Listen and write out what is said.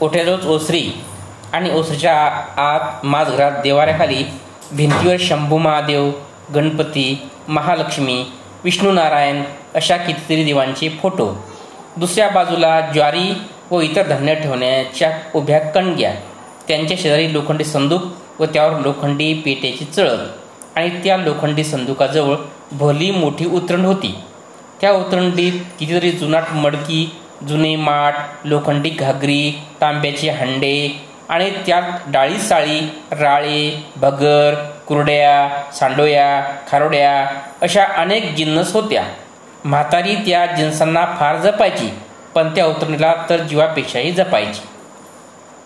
ओठ्याजवळ ओसरी आणि ओसरीच्या आत माझघरात देवाऱ्याखाली भिंतीवर शंभू महादेव गणपती महालक्ष्मी विष्णू नारायण अशा कितीतरी देवांचे फोटो. दुसऱ्या बाजूला ज्वारी व इतर धान्य ठेवण्याच्या उभ्या कणग्या. त्यांच्या शेजारी लोखंडी संदूक व त्यावर लोखंडी पेट्याची चळत आणि त्या लोखंडी संदुकाजवळ भली मोठी उतरण होती. त्या उतरंडीत कितीतरी जुनाट मडकी जुने माठ लोखंडी घागरी तांब्याचे हंडे आणि त्यात डाळी साळी राळे भगर कुरड्या सांडोया खारोड्या अशा अनेक जिन्नस होत्या. म्हातारी त्या जिन्सांना फार जपायची पण त्या उतरणीला तर जीवापेक्षाही जपायची.